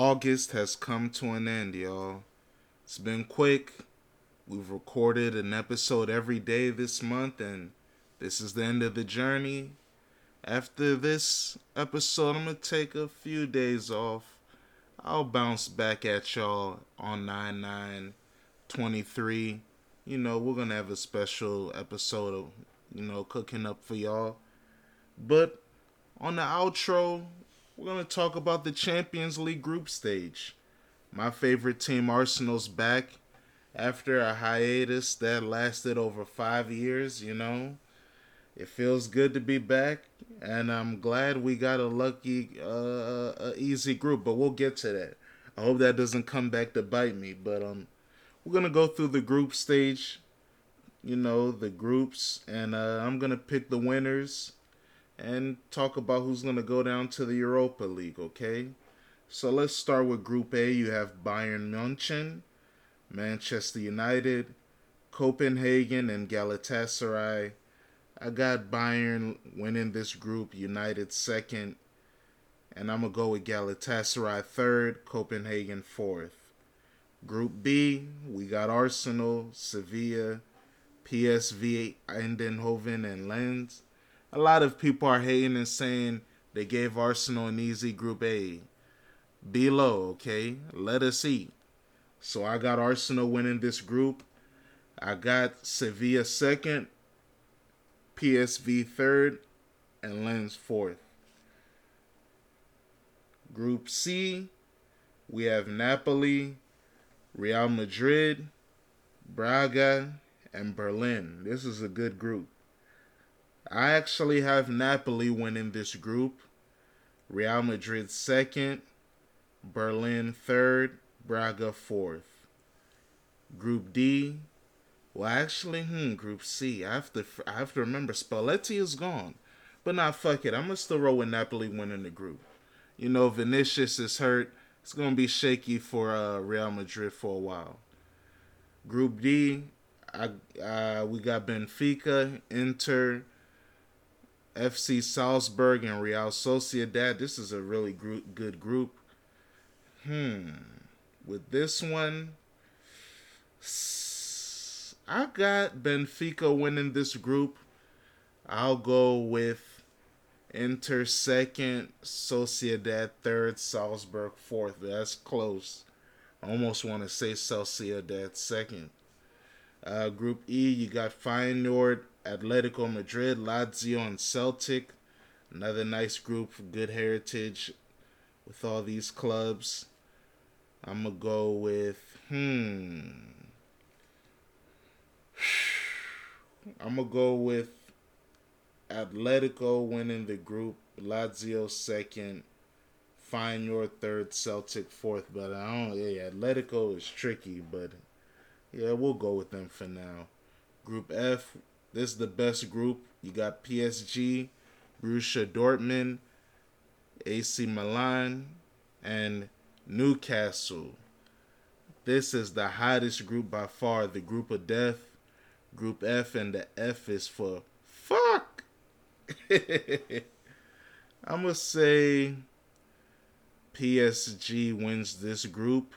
August has come to an end, y'all. It's been quick. We've recorded an episode every day this month, and this is the end of the journey. After this episode, I'm going to take a few days off. I'll bounce back at y'all on 9 9 23. You know, we're going to have a special episode of, you know, cooking up for y'all. But on the outro, we're going to talk about the Champions League group stage. My favorite team, Arsenal's back after a hiatus that lasted over five years, you know. It feels good to be back, and I'm glad we got a lucky, uh, a easy group. But we'll get to that. I hope that doesn't come back to bite me. But um, we're gonna go through the group stage, you know, the groups, and uh, I'm gonna pick the winners and talk about who's going to go down to the Europa League, okay? So let's start with Group A. You have Bayern München, Manchester United, Copenhagen, and Galatasaray. I got Bayern winning this group, United second, and I'm going to go with Galatasaray third, Copenhagen fourth. Group B, we got Arsenal, Sevilla, PSV Eindhoven, and Lens a lot of people are hating and saying they gave Arsenal an easy Group A. Below, okay? Let us eat. So I got Arsenal winning this group. I got Sevilla second, PSV third, and Lens fourth. Group C, we have Napoli, Real Madrid, Braga, and Berlin. This is a good group. I actually have Napoli winning this group, Real Madrid second, Berlin third, Braga fourth. Group D, well, actually, hmm, Group C. I have to, I have to remember Spalletti is gone, but not nah, fuck it. I'm gonna still roll with Napoli winning the group. You know, Vinicius is hurt. It's gonna be shaky for uh, Real Madrid for a while. Group D, I, uh, we got Benfica, Inter, FC Salzburg and Real Sociedad. This is a really good group. Hmm. With this one, I got Benfica winning this group. I'll go with Inter second, Sociedad third, Salzburg fourth. That's close. I almost want to say Sociedad second. Uh, group E, you got Feyenoord, Atletico Madrid, Lazio, and Celtic. Another nice group, good heritage with all these clubs. I'm going to go with, hmm. I'm going to go with Atletico winning the group, Lazio second, Feyenoord third, Celtic fourth. But I don't, yeah, Atletico is tricky, but yeah, we'll go with them for now. Group F, this is the best group. You got PSG, Borussia Dortmund, AC Milan, and Newcastle. This is the hottest group by far, the group of death. Group F, and the F is for fuck. I'm going to say PSG wins this group.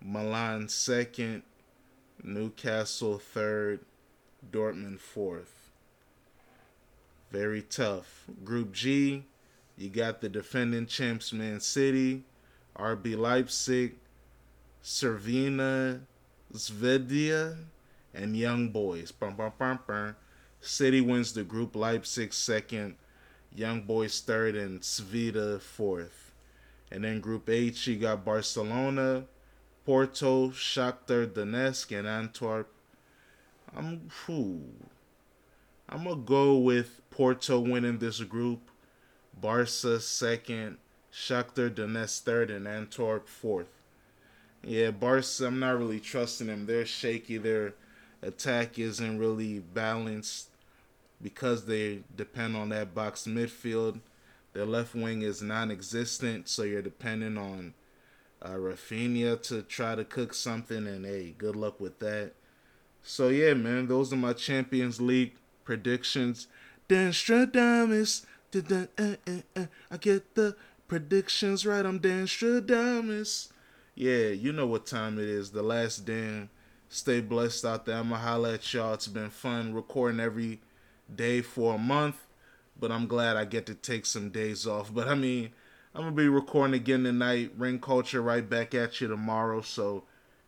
Milan second. Newcastle third. Dortmund fourth. Very tough. Group G, you got the defending champs Man City, RB Leipzig, Crvena, Zvezda, and Young Boys. Bum, bum, bum, bum. City wins the group, Leipzig second, Young Boys third, and Zvezda fourth. And then Group H, you got Barcelona, Porto, Shakhtar Donetsk, and Antwerp I'm whew, I'm gonna go with Porto winning this group, Barca second, Shakhtar Donetsk third, and Antwerp fourth. Yeah, Barca, I'm not really trusting them. They're shaky. Their attack isn't really balanced because they depend on that box midfield. Their left wing is non-existent, so you're depending on uh, Raphinha to try to cook something, and hey, good luck with that. So yeah, man, those are my Champions League predictions. Danstradamus, uh, uh, uh, I get the predictions right. I'm Danstradamus. Yeah, you know what time it is. The last Dan. Stay blessed out there. I'ma holla at y'all. It's been fun recording every day for a month, but I'm glad I get to take some days off. But I mean, I'm gonna be recording again tonight. Ring culture right back at you tomorrow. So,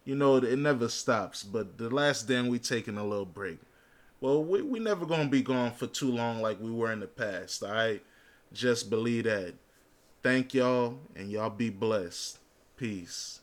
you know, it never stops. But the last Dan we taking a little break. Well, we we never gonna be gone for too long like we were in the past. Right, just believe that. Thank y'all, and y'all be blessed. Peace.